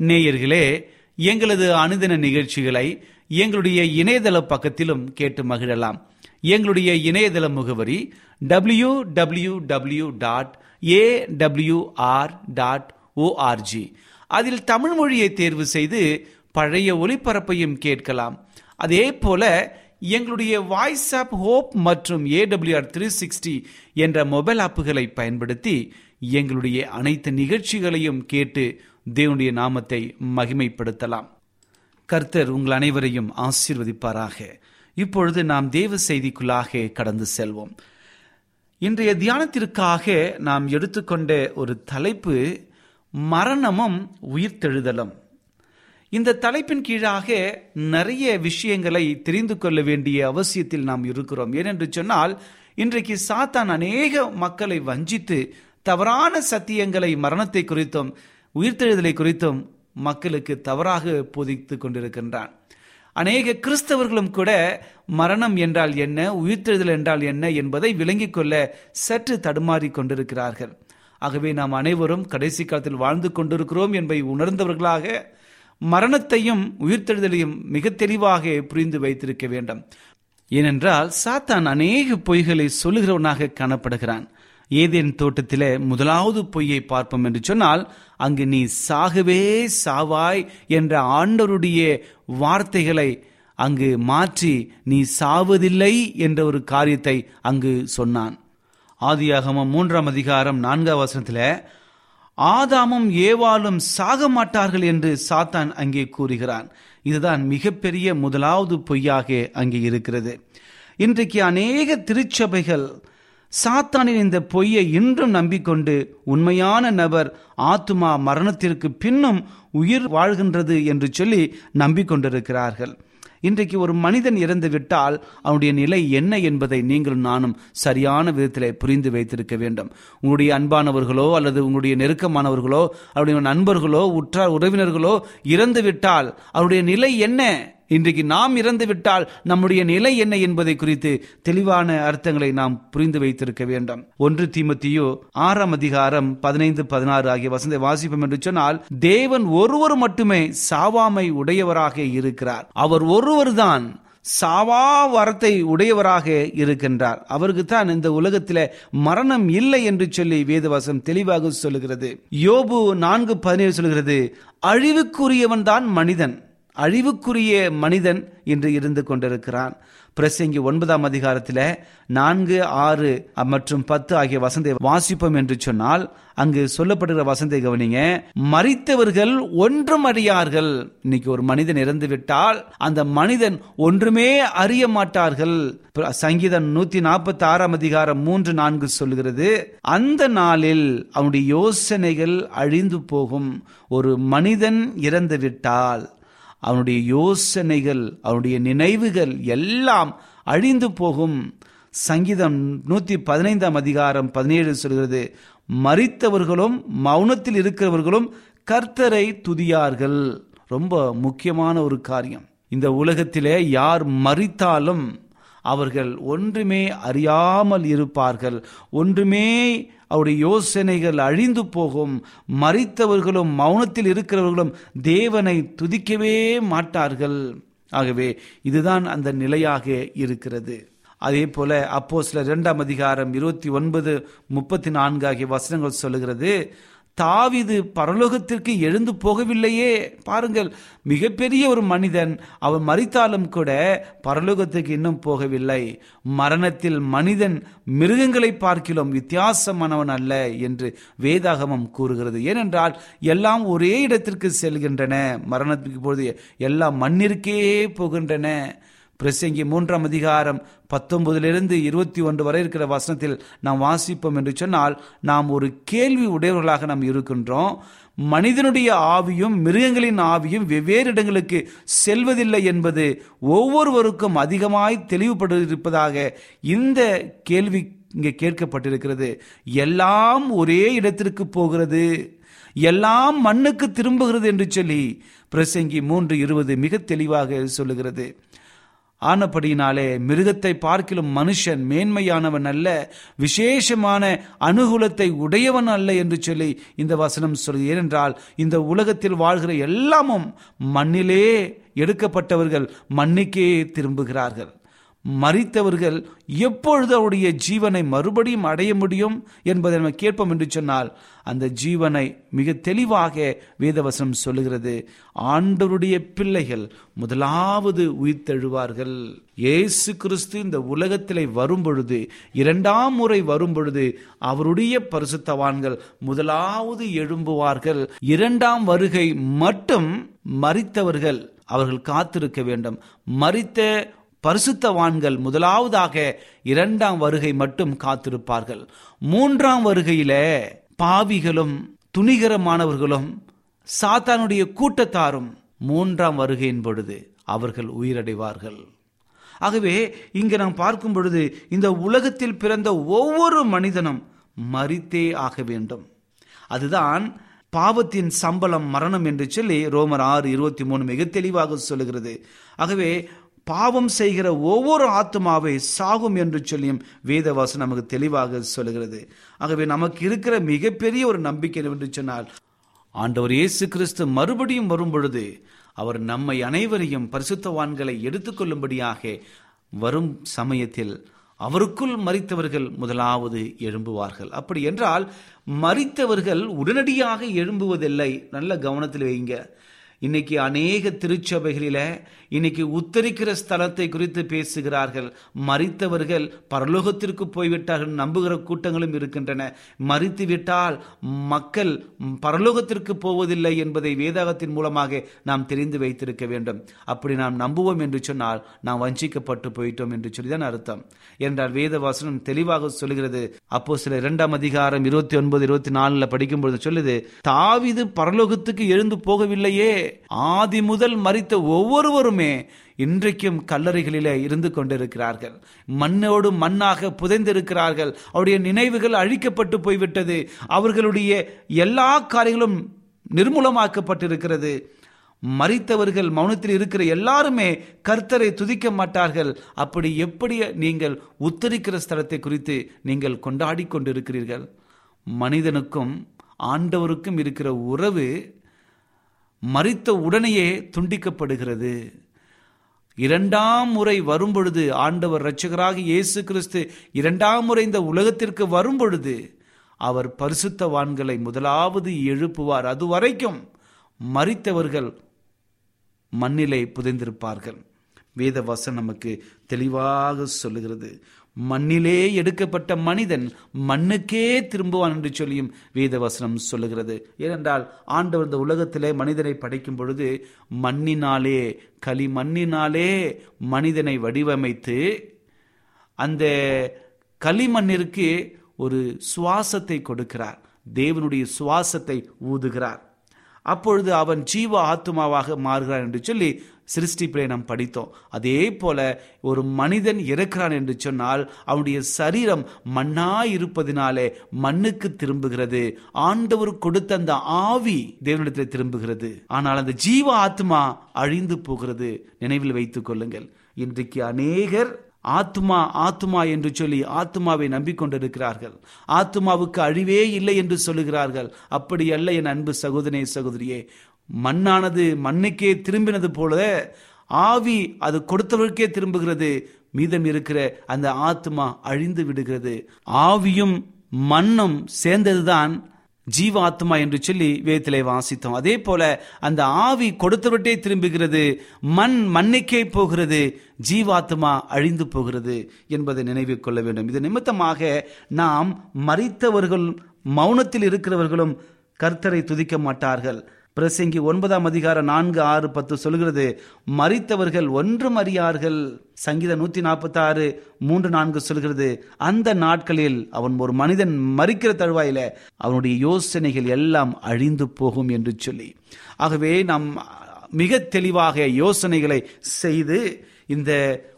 நேயர்களே எங்களது அனுதின நிகழ்ச்சிகளை எங்களுடைய இணையதள பக்கத்திலும் கேட்டு மகிழலாம். எங்களுடைய இணையதள முகவரி W W W dot A AWR dot ORG அதில் தமிழ் மொழியை தேர்வு செய்து பழைய ஒளிபரப்பையும் கேட்கலாம். அதே போல எங்களுடைய வாய்ஸ் ஆப் ஹோப் மற்றும் ஏடபிள்யூஆர் த்ரீ சிக்ஸ்டி என்ற மொபைல் ஆப்புகளை பயன்படுத்தி எங்களுடைய அனைத்து நிகழ்ச்சிகளையும் கேட்டு தேவனுடைய நாமத்தை மகிமைப்படுத்தலாம். கர்த்தர் உங்கள் அனைவரையும் ஆசீர்வதிப்பாராக. இப்பொழுது நாம் தேவ செய்திக்குள்ளாக கடந்து செல்வோம். இன்றைய தியானத்திற்காக நாம் எடுத்துக்கொண்ட ஒரு தலைப்பு மரணமும் உயிர்த்தெழுதலும். இந்த தலைப்பின் கீழாக நிறைய விஷயங்களை தெரிந்து கொள்ள வேண்டிய அவசியத்தில் நாம் இருக்கிறோம். ஏனென்று சொன்னால் இன்றைக்கு சாத்தான் அநேக மக்களை வஞ்சித்து தவறான சத்தியங்களை மரணத்தை குறித்தும் உயிர்த்தெழுதலை குறித்தும் மக்களுக்கு தவறாக போதித்து கொண்டிருக்கின்றான். அநேக கிறிஸ்தவர்களும் கூட மரணம் என்றால் என்ன உயிர்த்தெழுதல் என்றால் என்ன என்பதை விளங்கிக் கொள்ள சற்று தடுமாறி கொண்டிருக்கிறார்கள். ஆகவே நாம் அனைவரும் கடைசி காலத்தில் வாழ்ந்து கொண்டிருக்கிறோம் என்பதை உணர்ந்தவர்களாக மரணத்தையும் உயிர்த்தெழுதலையும் மிக தெளிவாக புரிந்து வைத்திருக்க வேண்டும். ஏனென்றால் சாத்தான் அநேக பொய்களை சொல்லுகிறவனாக காணப்படுகிறான். ஏதேன் தோட்டத்திலே முதலாவது பொய்யை பார்ப்போம் என்று சொன்னால் அங்கு நீ சாகவே சாவாய் என்ற ஆண்டவருடைய வார்த்தைகளை அங்கு மாற்றி நீ சாவதில்லை என்ற ஒரு காரியத்தை அங்கு சொன்னான். ஆதியாகமம் மூன்றாம் அதிகாரம் நான்காம் வசனத்தில் ஆதாமும் ஏவாளும் சாக மாட்டார்கள் என்று சாத்தான் அங்கே கூறுகிறான். இதுதான் மிகப்பெரிய முதலாவது பொய்யாக அங்கே இருக்கிறது. இன்றைக்கு அநேக திருச்சபைகள் சாத்தானின் இந்த பொய்யை இன்றும் நம்பிக்கொண்டு உண்மையான நபர் ஆத்துமா மரணத்திற்கு பின்னும் உயிர் வாழ்கின்றது என்று சொல்லி நம்பிக்கொண்டிருக்கிறார்கள். இன்றைக்கு ஒரு மனிதன் இறந்து விட்டால் அவனுடைய நிலை என்ன என்பதை நீங்களும் நானும் சரியான விதத்தில் புரிந்து வைத்திருக்க வேண்டும். உங்களுடைய அன்பானவர்களோ அல்லது உங்களுடைய நெருக்கமானவர்களோ அவருடைய நண்பர்களோ உற்றார் உறவினர்களோ இறந்து விட்டால் அவருடைய நிலை என்ன? இன்றைக்கு நாம் இறந்து விட்டால் நம்முடைய நிலை என்ன என்பதை குறித்து தெளிவான அர்த்தங்களை நாம் புரிந்து வைத்திருக்க வேண்டும். ஒன்று தீமத்தியோ ஆறாம் அதிகாரம் பதினைந்து பதினாறு ஆகிய வசந்த வாசிப்போம் என்று சொன்னால் தேவன் ஒருவர் மட்டுமே சாவாமை உடையவராக இருக்கிறார். அவர் ஒருவர்தான் சாவா வரத்தை உடையவராக இருக்கின்றார். அவருக்கு தான் இந்த உலகத்தில மரணம் இல்லை என்று சொல்லி வேதவாசம் தெளிவாக சொல்லுகிறது. யோபு நான்கு பதினேழு சொல்கிறது அழிவுக்குரியவன் தான் மனிதன். அழிவுக்குரிய மனிதன் இன்று இருந்து கொண்டிருக்கிறான். பிரசங்கி ஒன்பதாம் அதிகாரத்தில் நான்கு ஆறு மற்றும் பத்து ஆகிய வசந்தை வாசிப்போம் என்று சொன்னால் அங்கு சொல்லப்படுகிற வசந்தை கவனிங்க மறித்தவர்கள் ஒன்றும் அறியார்கள். இன்னைக்கு ஒரு மனிதன் இறந்து விட்டால் அந்த மனிதன் ஒன்றுமே அறிய மாட்டார்கள். சங்கீதம் நூத்தி நாற்பத்தி ஆறாம் அதிகாரம் மூன்று நான்கு சொல்கிறது அந்த நாளில் அவனுடைய யோசனைகள் அழிந்து போகும். ஒரு மனிதன் இறந்து விட்டால் அவனுடைய யோசனைகள் அவனுடைய நினைவுகள் எல்லாம் அழிந்து போகும். சங்கீதம் நூத்தி பதினைந்தாம் அதிகாரம் பதினேழு சொல்கிறது மறித்தவர்களும் மௌனத்தில் இருக்கிறவர்களும் கர்த்தரை துதியார்கள். ரொம்ப முக்கியமான ஒரு காரியம். இந்த உலகத்திலே யார் மறித்தாலும் அவர்கள் ஒன்றுமே அறியாமல் இருப்பார்கள். ஒன்றுமே அவருடைய யோசனைகள் அழிந்து போகும். மறித்தவர்களும் மௌனத்தில் இருக்கிறவர்களும் தேவனை துதிக்கவே மாட்டார்கள். ஆகவே இதுதான் அந்த நிலையாக இருக்கிறது. அதே போல அப்போ சில இரண்டாம் அதிகாரம் இருபத்தி ஒன்பது முப்பத்தி நான்கு ஆகிய வசனங்கள் சொல்லுகிறது. தாவிது பரலோகத்திற்கு எழுந்து போகவில்லையே. பாருங்கள் மிகப்பெரிய ஒரு மனிதன் அவன் மறித்தாலும் கூட பரலோகத்துக்கு இன்னும் போகவில்லை. மரணத்தில் மனிதன் மிருகங்களை பார்க்கிலும் வித்தியாசமானவன் அல்ல என்று வேதாகமம் கூறுகிறது. ஏனென்றால் எல்லாம் ஒரே இடத்திற்கு செல்கின்றன. மரணத்துக்கு பொழுது எல்லாம் மண்ணிற்கே போகின்றன. பிரசங்கி மூன்றாம் அதிகாரம் பத்தொன்பதிலிருந்து இருபத்தி ஒன்று வரை இருக்கிற வசனத்தில் நாம் வாசிப்போம் என்று சொன்னால் நாம் ஒரு கேள்வி உடையவர்களாக நாம் இருக்கின்றோம். மனிதனுடைய ஆவியும் மிருகங்களின் ஆவியும் வெவ்வேறு இடங்களுக்கு செல்வதில்லை என்பது ஒவ்வொருவருக்கும் அதிகமாய் தெளிவுபட்டிருப்பதாக இந்த கேள்வி இங்கே கேட்கப்பட்டிருக்கிறது. எல்லாம் ஒரே இடத்திற்கு போகிறது. எல்லாம் மண்ணுக்கு திரும்புகிறது என்று சொல்லி பிரசங்கி மூன்று இருபது மிக தெளிவாக சொல்லுகிறது. ஆனபடியினாலே மிருகத்தை பார்க்கிலும் மனுஷன் மேன்மையானவன் அல்ல விசேஷமான அனுகூலத்தை உடையவன் அல்ல என்று சொல்லி இந்த வசனம் சொல்லி ஏனென்றால் இந்த உலகத்தில் வாழ்கிற எல்லாமும் மண்ணிலே எடுக்கப்பட்டவர்கள் மண்ணுக்கே திரும்புகிறார்கள். மறித்தவர்கள் எப்பொழுது அவருடைய ஜீவனை மறுபடியும் அடைய முடியும் என்பதை நம்ம கேட்போம் என்று சொன்னால் அந்த ஜீவனை மிக தெளிவாக வேதவசனம் சொல்லுகிறது. ஆண்டவருடைய பிள்ளைகள் முதலாவது உயிர்த்தெழுவார்கள். இயேசு கிறிஸ்து இந்த உலகத்திலே வரும் பொழுது இரண்டாம் முறை வரும் பொழுது அவருடைய பரிசுத்தவான்கள் முதலாவது எழும்புவார்கள். இரண்டாம் வருகை மட்டும் மறித்தவர்கள் அவர்கள் காத்திருக்க வேண்டும். மறித்த பரிசுத்தவான்கள் முதலாவதாக இரண்டாம் வருகை மட்டும் காத்திருப்பார்கள். மூன்றாம் வருகையில பாவிகளும் துணிகரமானவர்களும் சாத்தானுடைய கூட்டத்தாரும் மூன்றாம் வருகையின் பொழுது அவர்கள் உயிரடைவார்கள். ஆகவே இங்கு நாம் பார்க்கும் பொழுது இந்த உலகத்தில் பிறந்த ஒவ்வொரு மனிதனும் மறித்தே ஆக வேண்டும். அதுதான் பாவத்தின் சம்பளம் மரணம் என்று சொல்லி ரோமர் ஆறு இருபத்தி மூணு மிக தெளிவாக சொல்லுகிறது. ஆகவே பாவம் செய்கிற ஒவ்வொரு ஆத்மாவை சாகும் என்று சொல்லியும் வேதவாசம் நமக்கு தெளிவாக சொல்லுகிறது. ஆகவே நமக்கு இருக்கிற மிகப்பெரிய ஒரு நம்பிக்கை என்று சொன்னால் ஆண்டவர் இயேசு கிறிஸ்து மறுபடியும் வரும் பொழுது அவர் நம்மை அனைவரையும் பரிசுத்தவான்களை எடுத்துக்கொள்ளும்படியாக வரும் சமயத்தில் அவருக்குள் மறித்தவர்கள் முதலாவது எழும்புவார்கள். அப்படி என்றால் மறித்தவர்கள் உடனடியாக எழும்புவதில்லை. நல்ல கவனத்தில் வைங்க. இன்னைக்கு அநேக திருச்சபைகளில இன்னைக்கு உத்தரிக்கிற ஸ்தலத்தை குறித்து பேசுகிறார்கள். மறித்தவர்கள் பரலோகத்திற்கு போய்விட்டார்கள் நம்புகிற கூட்டங்களும் இருக்கின்றன. மறித்துவிட்டால் மக்கள் பரலோகத்திற்கு போவதில்லை என்பதை வேதாகத்தின் மூலமாக நாம் தெரிந்து வைத்திருக்க வேண்டும். அப்படி நாம் நம்புவோம் என்று சொன்னால் நாம் வஞ்சிக்கப்பட்டு போயிட்டோம் என்று சொல்லிதான் அர்த்தம். என்றால் வேதவாசனம் தெளிவாக சொல்கிறது அப்போ சில இரண்டாம் அதிகாரம் இருபத்தி ஒன்பது இருபத்தி நாலுல படிக்கும் பொழுது சொல்லுது தாவிது பரலோகத்துக்கு எழுந்து போகவில்லையே. ஆதி முதல் மறித்த ஒவ்வொருவருமே இன்றைக்கும் கல்லறைகளிலே இருந்து கொண்டிருக்கிறார்கள். மண்ணோடு மண்ணாக புதைந்திருக்கிறார்கள். அவருடைய நினைவுகள் அழிக்கப்பட்டு போய்விட்டது. அவர்களுடைய எல்லா காரியங்களும் நிர்மூலமாக்கப்பட்டிருக்கிறது. மறித்தவர்கள் மௌனத்தில் இருக்கிற எல்லாருமே கர்த்தரை துதிக்க மாட்டார்கள். அப்படி எப்படி நீங்கள் உத்தரிக்கிற ஸ்தலத்தை குறித்து நீங்கள் கொண்டாடி கொண்டிருக்கிறீர்கள்? மனிதனுக்கும் ஆண்டவருக்கும் இருக்கிற உறவு மறித்த உடனேயே துண்டிக்கப்படுகிறது. இரண்டாம் முறை வரும்பொழுது ஆண்டவர் இரட்சகராக இயேசு கிறிஸ்து இரண்டாம் முறை இந்த உலகத்திற்கு வரும்பொழுது அவர் பரிசுத்தவான்களை முதலாவது எழுப்புவார். அது வரைக்கும் மறித்தவர்கள் மண்ணிலே புதைந்திருப்பார்கள். வேத நமக்கு தெளிவாக சொல்லுகிறது. மண்ணிலே எடுக்கப்பட்ட மனிதன் மண்ணுக்கே திரும்புவான் என்று சொல்லியும் வேதவசனம் சொல்லுகிறது. ஏனென்றால் ஆண்டவர் இந்த உலகத்திலே மனிதனை படைக்கும் பொழுது மண்ணினாலே களி மண்ணினாலே மனிதனை வடிவமைத்து அந்த களிமண்ணிற்கு ஒரு சுவாசத்தை கொடுக்கிறார். தேவனுடைய சுவாசத்தை ஊதுகிறார். அப்பொழுது அவன் ஜீவ ஆத்மாவாக மாறுகிறான் என்று சொல்லி சிருஷ்டிப்பிலே நாம் படித்தோம். அதே போல ஒரு மனிதன் இறக்கிறான் என்று சொன்னால் அவனுடைய சரீரம் மண்ணாய் இருப்பதினாலே மண்ணுக்கு திரும்புகிறது. ஆண்டவர் கொடுத்த அந்த ஆவி தேவனிடத்தில் திரும்புகிறது. ஆனால் அந்த ஜீவ ஆத்மா அழிந்து போகிறது. நினைவில் வைத்துக் கொள்ளுங்கள். இன்றைக்கு அநேகர் ஆத்மா ஆத்மா என்று சொல்லி ஆத்மாவை நம்பிக்கொண்டிருக்கிறார்கள். ஆத்மாவுக்கு அழிவே இல்லை என்று சொல்லுகிறார்கள். அப்படி அல்ல என் அன்பு சகோதரே சகோதரியே. மண்ணானது மண்ணுக்கே திரும்பினது போல ஆவி அது கொடுத்தவருக்கே திரும்புகிறது. மீதம் இருக்கிற அந்த ஆத்மா அழிந்து விடுகிறது. ஆவியும் மண்ணும் சேர்ந்ததுதான் ஜீவாத்மா என்று சொல்லி வேத்திலே வாசித்தோம். அதே போல அந்த ஆவி கொடுத்தவட்டே திரும்புகிறது. மண் மண்ணுக்கே போகிறது. ஜீவாத்மா அழிந்து போகிறது என்பதை நினைவில் கொள்ள வேண்டும். இது நிமித்தமாக நாம் மறித்தவர்கள் மௌனத்தில் இருக்கிறவர்களும் கர்த்தரை துதிக்க மாட்டார்கள். பிரசங்கி ஒன்பதாம் அதிகாரம் நான்கு ஆறு பத்து சொல்கிறது மறித்தவர்கள் ஒன்றும் அறியார்கள் சங்கீதம் நூத்தி நாற்பத்தி ஆறு மூன்று நான்கு சொல்கிறது அந்த நாட்களில் அவன் ஒரு மனிதன் மறிக்கிற தழுவாயில அவனுடைய யோசனைகள் எல்லாம் அழிந்து போகும் என்று சொல்லி. ஆகவே நாம் மிக தெளிவாக யோசனைகளை செய்து இந்த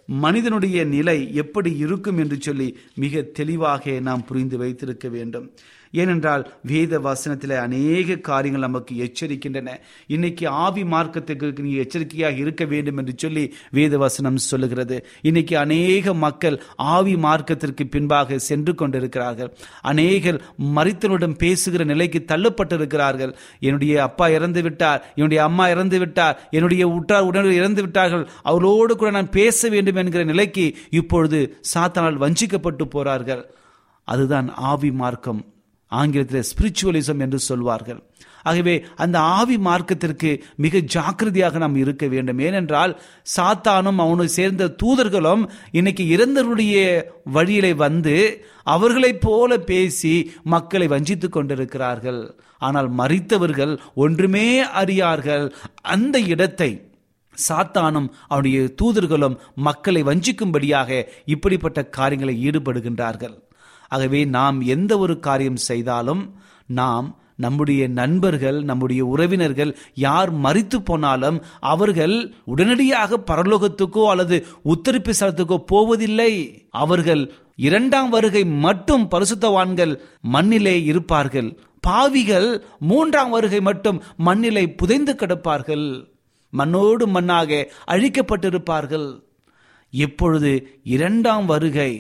மனிதனுடைய நிலை எப்படி இருக்கும் என்று சொல்லி மிக தெளிவாக நாம் புரிந்து வைத்திருக்க வேண்டும். ஏனென்றால் வேத வசனத்தில் அநேக காரியங்கள் நமக்கு எச்சரிக்கின்றன. இன்னைக்கு ஆவி மார்க்கத்துக்கு நீ எச்சரிக்கையாக இருக்க வேண்டும் என்று சொல்லி வேத வசனம் சொல்லுகிறது. இன்னைக்கு அநேக மக்கள் ஆவி மார்க்கத்திற்கு பின்பாக சென்று கொண்டிருக்கிறார்கள். அநேகர் மறித்தனுடன் பேசுகிற நிலைக்கு தள்ளப்பட்டிருக்கிறார்கள். என்னுடைய அப்பா இறந்து விட்டார் என்னுடைய அம்மா இறந்து விட்டார் என்னுடைய உற்றார் உடனே இறந்து விட்டார்கள். அவரோடு கூட நான் பேச வேண்டும் என்கிற நிலைக்கு இப்பொழுது சாத்தானால் வஞ்சிக்கப்பட்டு போறார்கள். அதுதான் ஆவி மார்க்கம். ஆங்கிலத்தில் ஸ்பிரிச்சுவலிசம் என்று சொல்வார்கள். ஆகவே அந்த ஆவி மார்க்கத்திற்கு மிக ஜாக்கிரதையாக நாம் இருக்க வேண்டும். ஏனென்றால் சாத்தானும் அவனை சேர்ந்த தூதர்களும் இன்னைக்கு இறந்தவருடைய வழியிலே வந்து அவர்களைப் போல பேசி மக்களை வஞ்சித்துக் கொண்டிருக்கிறார்கள். ஆனால் மறித்தவர்கள் ஒன்றுமே அறியார்கள். அந்த இடத்தை சாத்தானும் அவனுடைய தூதர்களும் மக்களை வஞ்சிக்கும்படியாக இப்படிப்பட்ட காரியங்களை ஈடுபடுகின்றார்கள். ஆகவே நாம் எந்த ஒரு காரியம் செய்தாலும் நாம் நம்முடைய நண்பர்கள் நம்முடைய உறவினர்கள் யார் மறித்து போனாலும் அவர்கள் உடனடியாக பரலோகத்துக்கோ அல்லது உத்தரிப்பு ஸ்தலத்துக்கோ போவதில்லை. அவர்கள் இரண்டாம் வருகை மட்டும் பரிசுத்தவான்கள் மண்ணிலே இருப்பார்கள். பாவிகள் மூன்றாம் வருகை மட்டும் மண்ணிலை புதைந்து கிடப்பார்கள். மண்ணோடு மண்ணாக அழிக்கப்பட்டிருப்பார்கள். எப்பொழுது இரண்டாம் வருகை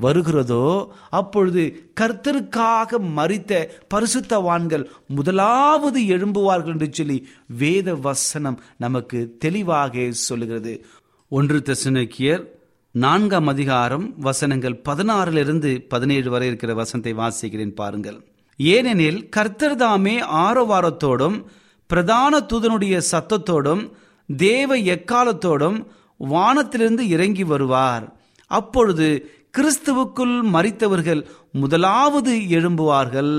வருகிறதோ அப்பொழுது கர்த்தருக்காக மறித்த பரிசுத்தவான்கள் முதலாவது எழும்புவார்கள் என்று சொல்லி வேத வசனம் நமக்கு தெளிவாக சொல்லுகிறது. ஒன்று தெசனக்கியர் நான்காம் அதிகாரம் வசனங்கள் பதினாறிலிருந்து பதினேழு வரை இருக்கிற வசனத்தை வாசிக்கிறேன் பாருங்கள். ஏனெனில் கர்த்தர் தாமே ஆரவாரத்தோடும் பிரதான தூதனுடைய சத்தத்தோடும் தேவ எக்காலத்தோடும் வானத்திலிருந்து இறங்கி வருவார். அப்பொழுது கிறிஸ்துவுக்குள் மறித்தவர்கள் முதலாவது எழும்புவார்கள்.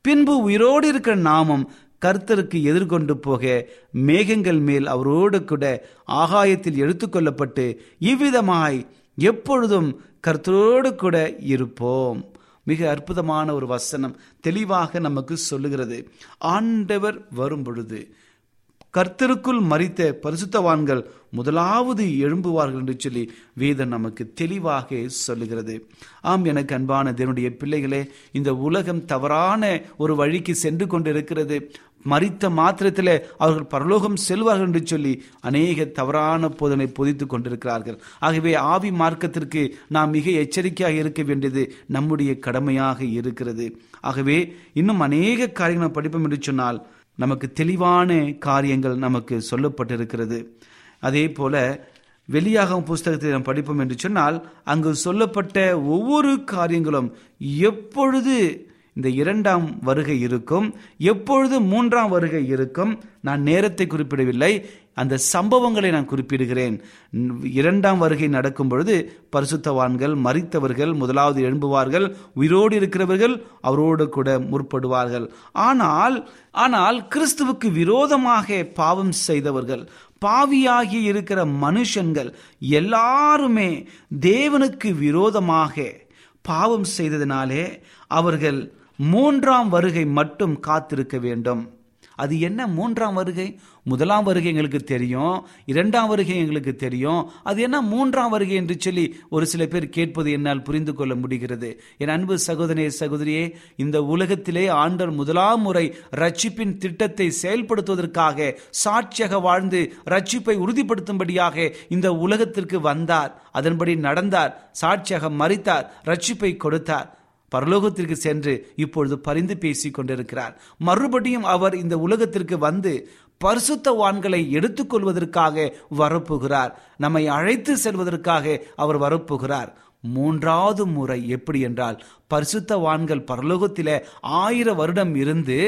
பின்பு உயிரோடு இருக்கிற நாமம் கர்த்தருக்கு எதிர்கொண்டு போக மேகங்கள் மேல் அவரோடு கூட ஆகாயத்தில் எடுத்துக்கொள்ளப்பட்டு இவ்விதமாய் எப்பொழுதும் கர்த்தரோடு கூட இருப்போம். மிக அற்புதமான ஒரு வசனம் தெளிவாக நமக்கு சொல்லுகிறது. ஆண்டவர் வரும் பொழுது கர்த்தருக்குள் மறித்த பரிசுத்தவான்கள் முதலாவது எழும்புவார்கள் என்று சொல்லி வேதம் நமக்கு தெளிவாக சொல்லுகிறது. ஆம் எனக்கு அன்பான தேவனுடைய பிள்ளைகளே இந்த உலகம் தவறான ஒரு வழிக்கு சென்று கொண்டிருக்கிறது. மறித்த மாத்திரத்தில் அவர்கள் பரலோகம் செல்வார்கள் என்று சொல்லி அநேக தவறான போதனை பொதித்து கொண்டிருக்கிறார்கள். ஆகவே ஆவி மார்க்கத்திற்கு நாம் மிக எச்சரிக்கையாக இருக்க வேண்டியது நம்முடைய கடமையாக இருக்கிறது. ஆகவே இன்னும் அநேக காரியங்களை படிப்போம் என்று சொன்னால் நமக்கு தெளிவான காரியங்கள் நமக்கு சொல்லப்பட்டிருக்கிறது. அதே போல வெளியாகும் புஸ்தகத்தை நாம் படிப்போம் என்று சொன்னால் அங்கு சொல்லப்பட்ட ஒவ்வொரு காரியங்களும் எப்பொழுது இந்த இரண்டாம் வருகை இருக்கும். எப்பொழுது மூன்றாம் வருகை இருக்கும்? நான் நேரத்தை குறிப்பிடவில்லை. அந்த சம்பவங்களை நான் குறிப்பிடுகிறேன். இரண்டாம் வருகை நடக்கும் பொழுது பரிசுத்தவான்கள் மறித்தவர்கள் முதலாவது எழும்புவார்கள் உயிரோடு இருக்கிறவர்கள் அவரோடு கூட முற்படுவார்கள். ஆனால் ஆனால் கிறிஸ்துவுக்கு விரோதமாக பாவம் செய்தவர்கள் பாவியாகி இருக்கிற மனுஷன்கள் எல்லாருமே தேவனுக்கு விரோதமாக பாவம் செய்ததினாலே அவர்கள் மூன்றாம் வருகை மட்டும் காத்திருக்க வேண்டும். அது என்ன மூன்றாம் வருகை? முதலாம் வருகை எங்களுக்கு தெரியும் இரண்டாம் வருகை எங்களுக்கு தெரியும். அது என்ன மூன்றாம் வருகை என்று சொல்லி ஒரு சில பேர் கேட்பது என்னால் புரிந்து கொள்ள முடிகிறது. என் அன்பு சகோதரே சகோதரியே இந்த உலகத்திலே ஆண்டர் முதலாம் முறை ரட்சிப்பின் திட்டத்தை செயல்படுத்துவதற்காக சாட்சியாக வாழ்ந்து ரட்சிப்பை உறுதிப்படுத்தும்படியாக இந்த உலகத்திற்கு வந்தார். அதன்படி நடந்தார் சாட்சியாக மறித்தார் ரட்சிப்பை கொடுத்தார். பரலோகத்திற்கு சென்று இப்பொழுது பரிந்து பேசி கொண்டிருக்கிறார். மறுபடியும் அவர் இந்த உலகத்திற்கு வந்து பரிசுத்தவான்களை எடுத்துக்கொள்வதற்காக வரப்போகிறார். நம்மை அழைத்து செல்வதற்காக அவர் வரப்போகிறார். மூன்றாவது முறை எப்படி என்றால் பரிசுத்தவான்கள் பரலோகத்தில ஆயிரம் வருடம் இருந்து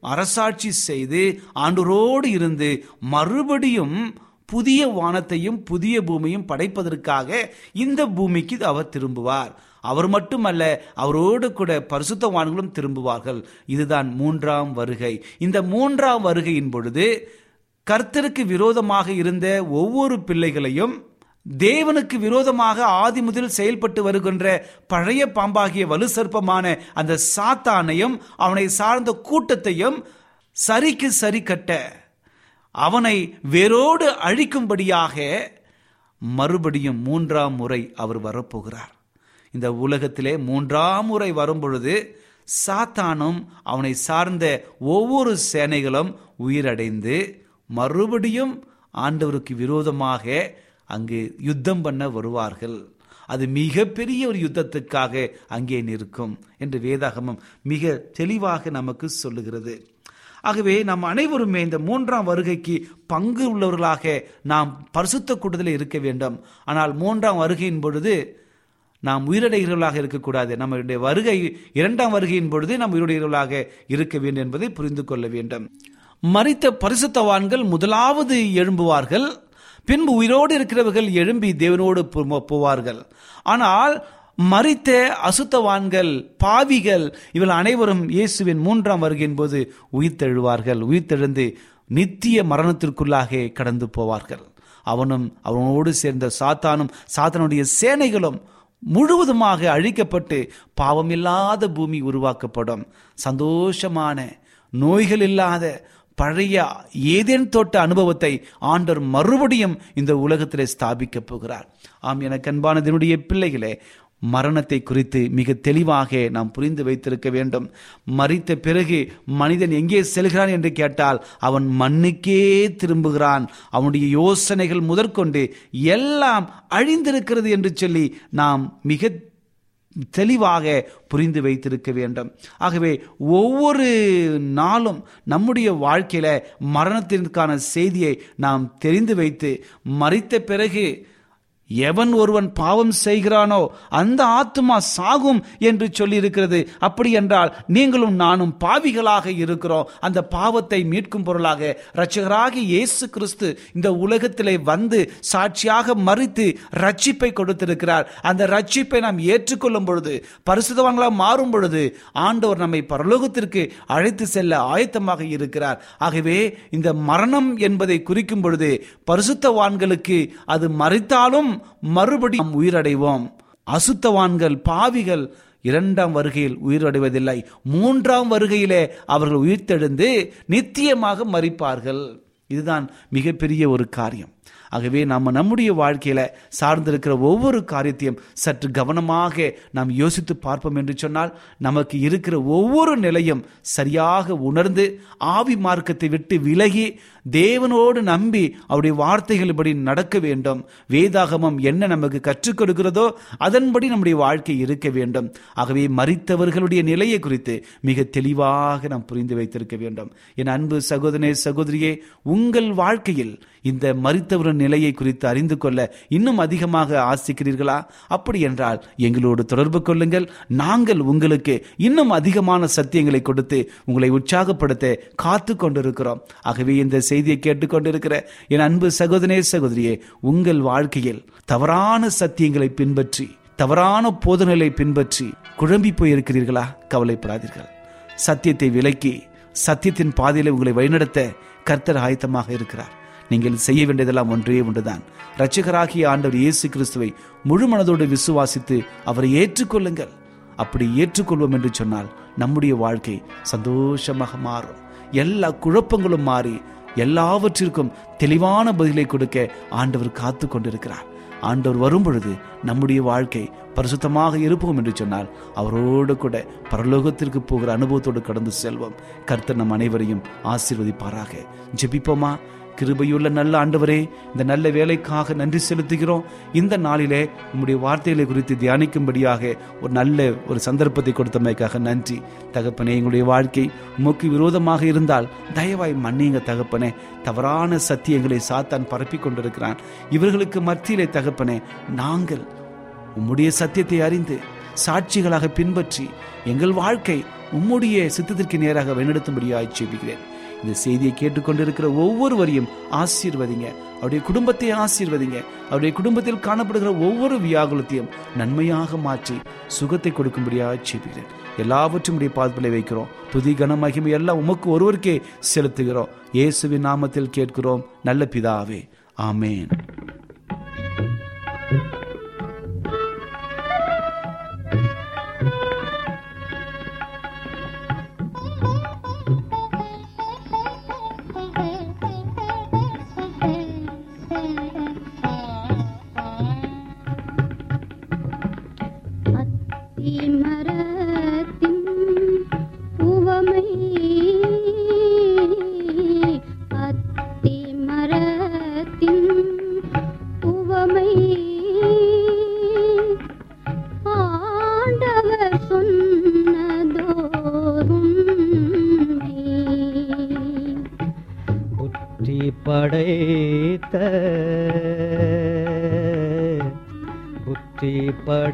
அரசாட்சி செய்து ஆண்டோரோடு இருந்து மறுபடியும் புதிய வானத்தையும் புதிய பூமியும் படைப்பதற்காக இந்த பூமிக்கு அவர் திரும்புவார். அவர் மட்டுமல்ல அவரோடு கூட பரிசுத்தவான்களும் திரும்புவார்கள். இதுதான் மூன்றாம் வருகை. இந்த மூன்றாம் வருகையின் பொழுது கர்த்தருக்கு விரோதமாக இருந்த ஒவ்வொரு பிள்ளைகளையும் தேவனுக்கு விரோதமாக ஆதி முதல் செயல்பட்டு வருகின்ற பழைய பாம்பாகிய வலு சர்ப்பமான அந்த சாத்தானையும் அவனை சார்ந்த கூட்டத்தையும் சரிக்கு சரி கட்ட அவனை வேரோடு அழிக்கும்படியாக மறுபடியும் மூன்றாம் முறை அவர் வரப்போகிறார். இந்த உலகத்திலே மூன்றாம் முறை வரும்பொழுது சாத்தானும் அவனை சார்ந்த ஒவ்வொரு சேனைகளும் உயிரடைந்து மறுபடியும் ஆண்டவருக்கு விரோதமாக அங்கு யுத்தம் பண்ண வருவார்கள். அது மிகப்பெரிய ஒரு யுத்தத்துக்காக அங்கே நிற்கும் என்று வேதாகமம் மிக தெளிவாக நமக்கு சொல்லுகிறது. ஆகவே நாம் அனைவருமே இந்த மூன்றாம் வருகைக்கு பங்கு உள்ளவர்களாக நாம் பரிசுத்த கூட்டத்தில் இருக்க வேண்டும். ஆனால் மூன்றாம் வருகையின் பொழுது நாம் உயிரடைகிறவர்களாக இருக்கக்கூடாது. நம்முடைய வருகை இரண்டாம் வருகையின் பொழுது நாம் உயிரடைகிறவர்களாக இருக்க வேண்டும் என்பதை புரிந்து கொள்ள வேண்டும். மறித்த பரிசுத்தவான்கள் முதலாவது எழும்புவார்கள். பின்பு உயிரோடு இருக்கிறவர்கள் எழும்பி தேவனோடு போவார்கள். ஆனால் மறித்த அசுத்தவான்கள் பாவிகள் இவள் அனைவரும் இயேசுவின் மூன்றாம் வருகையின் போது உயிர்த்தெழுவார்கள். உயிர்த்தெழுந்து நித்திய மரணத்திற்குள்ளாக கடந்து போவார்கள். அவனும் அவனோடு சேர்ந்த சாத்தானும் சாத்தானுடைய சேனைகளும் முழுவதுமாக அழிக்கப்பட்டு பாவமில்லாத பூமி உருவாக்கப்படும். சந்தோஷமான நோய்கள் இல்லாத பழைய ஏதேன் தோட்ட அனுபவத்தை ஆண்டவர் மறுபடியும் இந்த உலகத்திலே ஸ்தாபிக்கப் போகிறார். ஆம் எனக்கு அன்பானதனுடைய பிள்ளைகளே மரணத்தை குறித்து மிக தெளிவாக நாம் புரிந்து வைத்திருக்க வேண்டும். மறித்த பிறகு மனிதன் எங்கே செல்கிறான் என்று கேட்டால் அவன் மண்ணுக்கே திரும்புகிறான். அவனுடைய யோசனைகள் முதற்கொண்டு எல்லாம் அழிந்திருக்கிறது என்று சொல்லி நாம் மிக தெளிவாக புரிந்து வைத்திருக்க வேண்டும். ஆகவே ஒவ்வொரு நாளும் நம்முடைய வாழ்க்கையில மரணத்திற்கான செய்தியை நாம் தெரிந்து வைத்து மறித்த பிறகு எவன் ஒருவன் பாவம் செய்கிறானோ அந்த ஆத்மா சாகும் என்று சொல்லியிருக்கிறது. அப்படி என்றால் நீங்களும் நானும் பாவிகளாக இருக்கிறோம். அந்த பாவத்தை மீட்கும் பொருளாக இரட்சகராகிய இயேசு கிறிஸ்து இந்த உலகத்திலே வந்து சாட்சியாக மறித்து ரட்சிப்பை கொடுத்திருக்கிறார். அந்த ரட்சிப்பை நாம் ஏற்றுக்கொள்ளும் பொழுது பரிசுதவான்களாக மாறும் பொழுது ஆண்டவர் நம்மை பரலோகத்திற்கு அழைத்து செல்ல ஆயத்தமாக இருக்கிறார். ஆகவே இந்த மரணம் என்பதை குறிக்கும் பொழுது பரிசுத்தவான்களுக்கு அது மறித்தாலும் மறுபடி நாம் உயிரடைவோம். அசுத்தவான்கள் பாவிகள் இரண்டாம் வருகையில் உயிரடைவதில்லை. மூன்றாம் வருகையிலே அவர்கள் உயிர்த்தெழுந்து நித்தியமாக மறிப்பார்கள் இதுதான் மிகப்பெரிய ஒரு காரியம். ஆகவே நாம் நம்முடைய வாழ்க்கையில சார்ந்திருக்கிற ஒவ்வொரு காரியத்தையும் சற்று கவனமாக நாம் யோசித்து பார்ப்போம் என்று சொன்னால் நமக்கு இருக்கிற ஒவ்வொரு நிலையும் சரியாக உணர்ந்து ஆவி மார்க்கத்தை விட்டு விலகி தேவனோடு நம்பி அவருடைய வார்த்தைகள்படி நடக்க வேண்டும். வேதாகமம் என்ன நமக்கு கற்றுக் கொடுக்கிறதோ அதன்படி நம்முடைய வாழ்க்கை இருக்க வேண்டும். ஆகவே மறித்தவர்களுடைய நிலையை குறித்து மிக தெளிவாக நாம் புரிந்து வைத்திருக்க வேண்டும். என் அன்பு சகோதரனே சகோதரியே உங்கள் வாழ்க்கையில் இந்த மறித்தவரின் நிலையை குறித்து அறிந்து கொள்ள இன்னும் அதிகமாக ஆசிக்கிறீர்களா? அப்படி என்றால் எங்களோடு தொடர்பு கொள்ளுங்கள். நாங்கள் உங்களுக்கு இன்னும் அதிகமான சத்தியங்களை கொடுத்து உங்களை உற்சாகப்படுத்த காத்து கொண்டிருக்கிறோம். ஆகவே இந்த செய்தியை கேட்டுக்கொண்டிருக்கிற என் அன்பு சகோதரே சகோதரியே உங்கள் வாழ்க்கையில் தவறான சத்தியங்களை பின்பற்றி தவறான போதனைகளை பின்பற்றி குழம்பி போயிருக்கிறீர்களா? கவலைப்படாதீர்கள். சத்தியத்தை விலக்கி சத்தியத்தின் பாதையில் உங்களை வழிநடத்த கர்த்தர் ஆயத்தமாக இருக்கிறார். நீங்கள் செய்ய வேண்டியதெல்லாம் ஒன்றே ஒன்றுதான். ரட்சகராகிய ஆண்டவர் இயேசு கிறிஸ்துவை முழு மனதோடு விசுவாசித்து அவரை ஏற்றுக்கொள்ளுங்கள். அப்படி ஏற்றுக்கொள்வோம் என்று சொன்னால் நம்முடைய வாழ்க்கை சந்தோஷமாக மாறும். எல்லா குழப்பங்களும் மாறி எல்லாவற்றிற்கும் தெளிவான பதிலை கொடுக்க ஆண்டவர் காத்து கொண்டிருக்கிறார். ஆண்டவர் வரும் பொழுது நம்முடைய வாழ்க்கை பரிசுத்தமாக இருப்போம் என்று சொன்னால் அவரோடு கூட பரலோகத்திற்கு போகிற அனுபவத்தோடு கடந்து செல்வோம். கர்த்தர் நம் அனைவரையும் ஆசீர்வதிப்பாராக. ஜெபிப்போமா? கிருபையுள்ள நல்ல ஆண்டவரே இந்த நல்ல வேலைக்காக நன்றி செலுத்துகிறோம். இந்த நாளிலே உங்களுடைய வார்த்தைகளை குறித்து தியானிக்கும்படியாக ஒரு நல்ல ஒரு சந்தர்ப்பத்தை கொடுத்தமைக்காக நன்றி. தகப்பனே எங்களுடைய வாழ்க்கை உமக்கு விரோதமாக இருந்தால் தயவாய் மன்னிங்க தகப்பனே. தவறான சத்தியங்களை சாத்தான் பரப்பி கொண்டிருக்கிறான். இவர்களுக்கு மத்தியிலே தகப்பனே நாங்கள் உம்முடைய சத்தியத்தை அறிந்து சாட்சிகளாக பின்பற்றி எங்கள் வாழ்க்கை உம்முடைய சித்தத்திற்கு நேராக வழிநடத்தும்படியாக ஜெபிக்கிறேன். இந்த செய்தியை கேட்டுக்கொண்டிருக்கிற ஒவ்வொருவரையும் ஆசீர்வதிங்க. அவருடைய குடும்பத்தை ஆசீர்வதிங்க. அவருடைய குடும்பத்தில் காணப்படுகிற ஒவ்வொரு வியாகுலத்தையும் நன்மையாக மாற்றி சுகத்தை கொடுக்கும்படியாக ஜெபிக்கிறேன் எல்லாவற்றும் உடைய வைக்கிறோம். துதி கன மகிமை எல்லாம் உமக்கு ஒருவருக்கே செலுத்துகிறோம். இயேசுவின் நாமத்தில் கேட்கிறோம். நல்ல பிதாவே. ஆமேன்.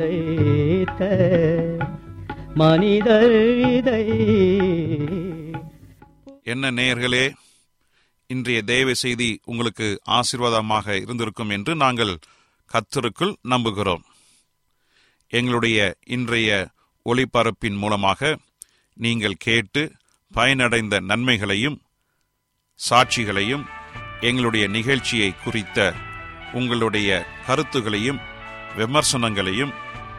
படைத்த மனிதர் இதை. என்ன நேயர்களே இன்றைய தேவ செய்தி உங்களுக்கு ஆசீர்வாதமாக இருந்திருக்கும் என்று நாங்கள் கத்தருக்குள் நம்புகிறோம். எங்களுடைய இன்றைய ஒளிபரப்பின் மூலமாக நீங்கள் கேட்டு பயனடைந்த நன்மைகளையும் சாட்சிகளையும் எங்களுடைய நிகழ்ச்சியை குறித்த உங்களுடைய கருத்துகளையும் விமர்சனங்களையும்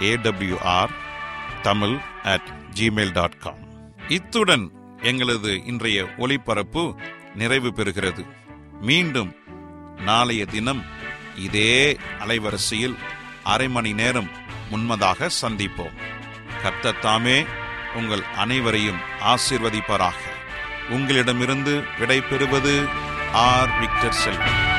AWR Tamil at Gmail dot com இத்துடன் எங்களது இன்றைய ஒளிபரப்பு நிறைவு பெறுகிறது. மீண்டும் நாளைய தினம் இதே அலைவரிசையில் அரை மணி நேரம் முன்மதாக சந்திப்போம். கர்த்தத்தாமே உங்கள் அனைவரையும் ஆசிர்வதிப்பாராக. உங்களிடமிருந்து விடை பெறுவது ஆர் விக்டர் செல்வன்